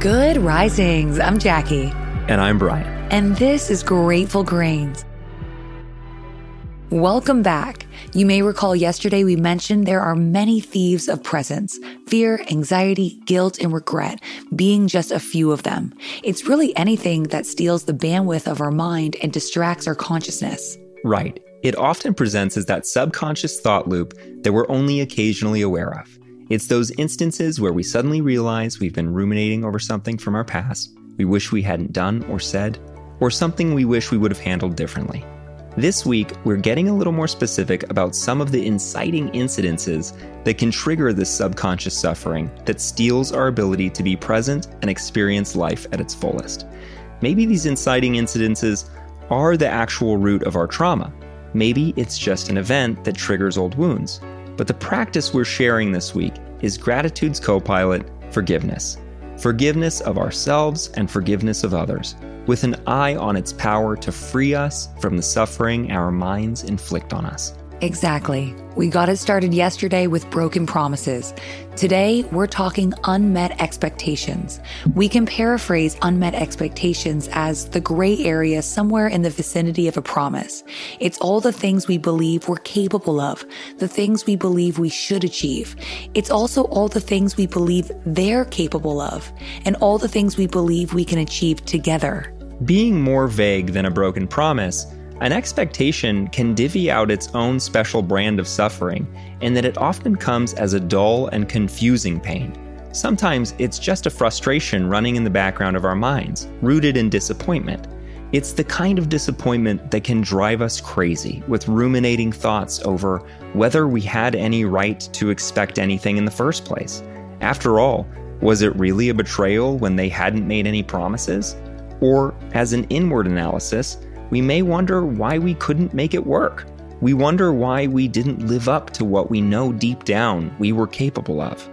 Good risings. I'm Jackie. And I'm Bryan. And this is Grateful Grains. Welcome back. You may recall yesterday we mentioned there are many thieves of presence fear, anxiety, guilt, and regret being just a few of them. It's really anything that steals the bandwidth of our mind and distracts our consciousness. Right. It often presents as that subconscious thought loop that we're only occasionally aware of. It's those instances where we suddenly realize we've been ruminating over something from our past we wish we hadn't done or said, or something we wish we would have handled differently. This week, we're getting a little more specific about some of the inciting incidences that can trigger this subconscious suffering that steals our ability to be present and experience life at its fullest. Maybe these inciting incidences are the actual root of our trauma. Maybe it's just an event that triggers old wounds. But the practice we're sharing this week is gratitude's co pilot, forgiveness. Forgiveness of ourselves and forgiveness of others, with an eye on its power to free us from the suffering our minds inflict on us. Exactly. We got it started yesterday with broken promises. Today, we're talking unmet expectations. We can paraphrase unmet expectations as the gray area somewhere in the vicinity of a promise. It's all the things we believe we're capable of, the things we believe we should achieve. It's also all the things we believe they're capable of, and all the things we believe we can achieve together. Being more vague than a broken promise, an expectation can divvy out its own special brand of suffering, in that it often comes as a dull and confusing pain. Sometimes it's just a frustration running in the background of our minds, rooted in disappointment. It's the kind of disappointment that can drive us crazy with ruminating thoughts over whether we had any right to expect anything in the first place. After all, was it really a betrayal when they hadn't made any promises? Or, as an inward analysis, we may wonder why we couldn't make it work. We wonder why we didn't live up to what we know deep down we were capable of.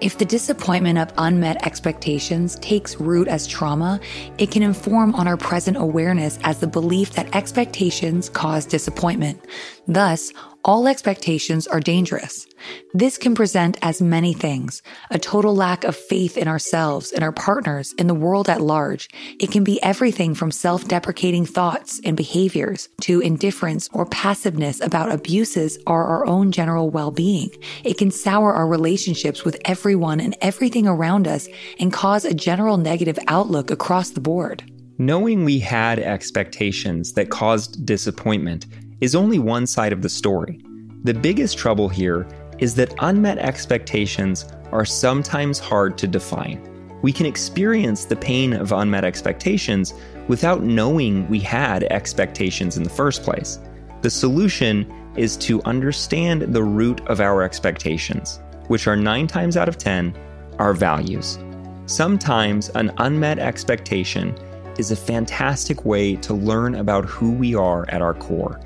If the disappointment of unmet expectations takes root as trauma, it can inform on our present awareness as the belief that expectations cause disappointment. Thus, all expectations are dangerous. This can present as many things a total lack of faith in ourselves, in our partners, in the world at large. It can be everything from self deprecating thoughts and behaviors to indifference or passiveness about abuses or our own general well being. It can sour our relationships with everyone and everything around us and cause a general negative outlook across the board. Knowing we had expectations that caused disappointment is only one side of the story. The biggest trouble here is that unmet expectations are sometimes hard to define. We can experience the pain of unmet expectations without knowing we had expectations in the first place. The solution is to understand the root of our expectations, which are nine times out of 10 our values. Sometimes an unmet expectation is a fantastic way to learn about who we are at our core.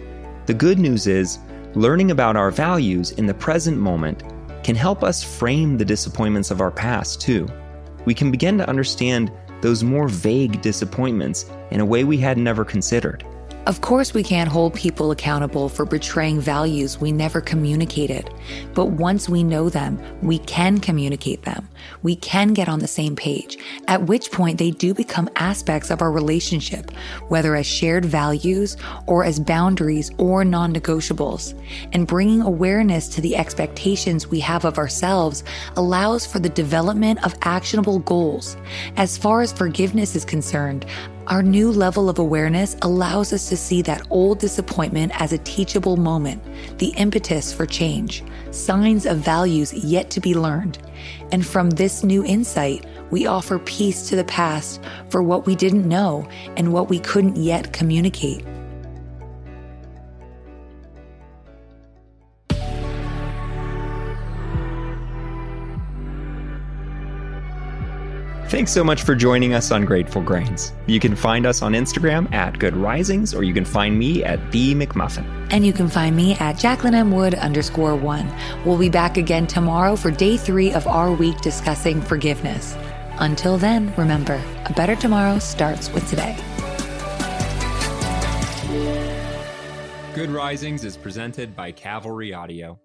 The good news is, learning about our values in the present moment can help us frame the disappointments of our past too. We can begin to understand those more vague disappointments in a way we had never considered. Of course, we can't hold people accountable for betraying values we never communicated. But once we know them, we can communicate them. We can get on the same page, at which point they do become aspects of our relationship, whether as shared values or as boundaries or non negotiables. And bringing awareness to the expectations we have of ourselves allows for the development of actionable goals. As far as forgiveness is concerned, our new level of awareness allows us to see that old disappointment as a teachable moment, the impetus for change, signs of values yet to be learned. And from this new insight, we offer peace to the past for what we didn't know and what we couldn't yet communicate. Thanks so much for joining us on Grateful Grains. You can find us on Instagram at Good Risings, or you can find me at The McMuffin. And you can find me at Jacqueline M. Wood underscore one. We'll be back again tomorrow for day three of our week discussing forgiveness. Until then, remember, a better tomorrow starts with today. Good Risings is presented by Cavalry Audio.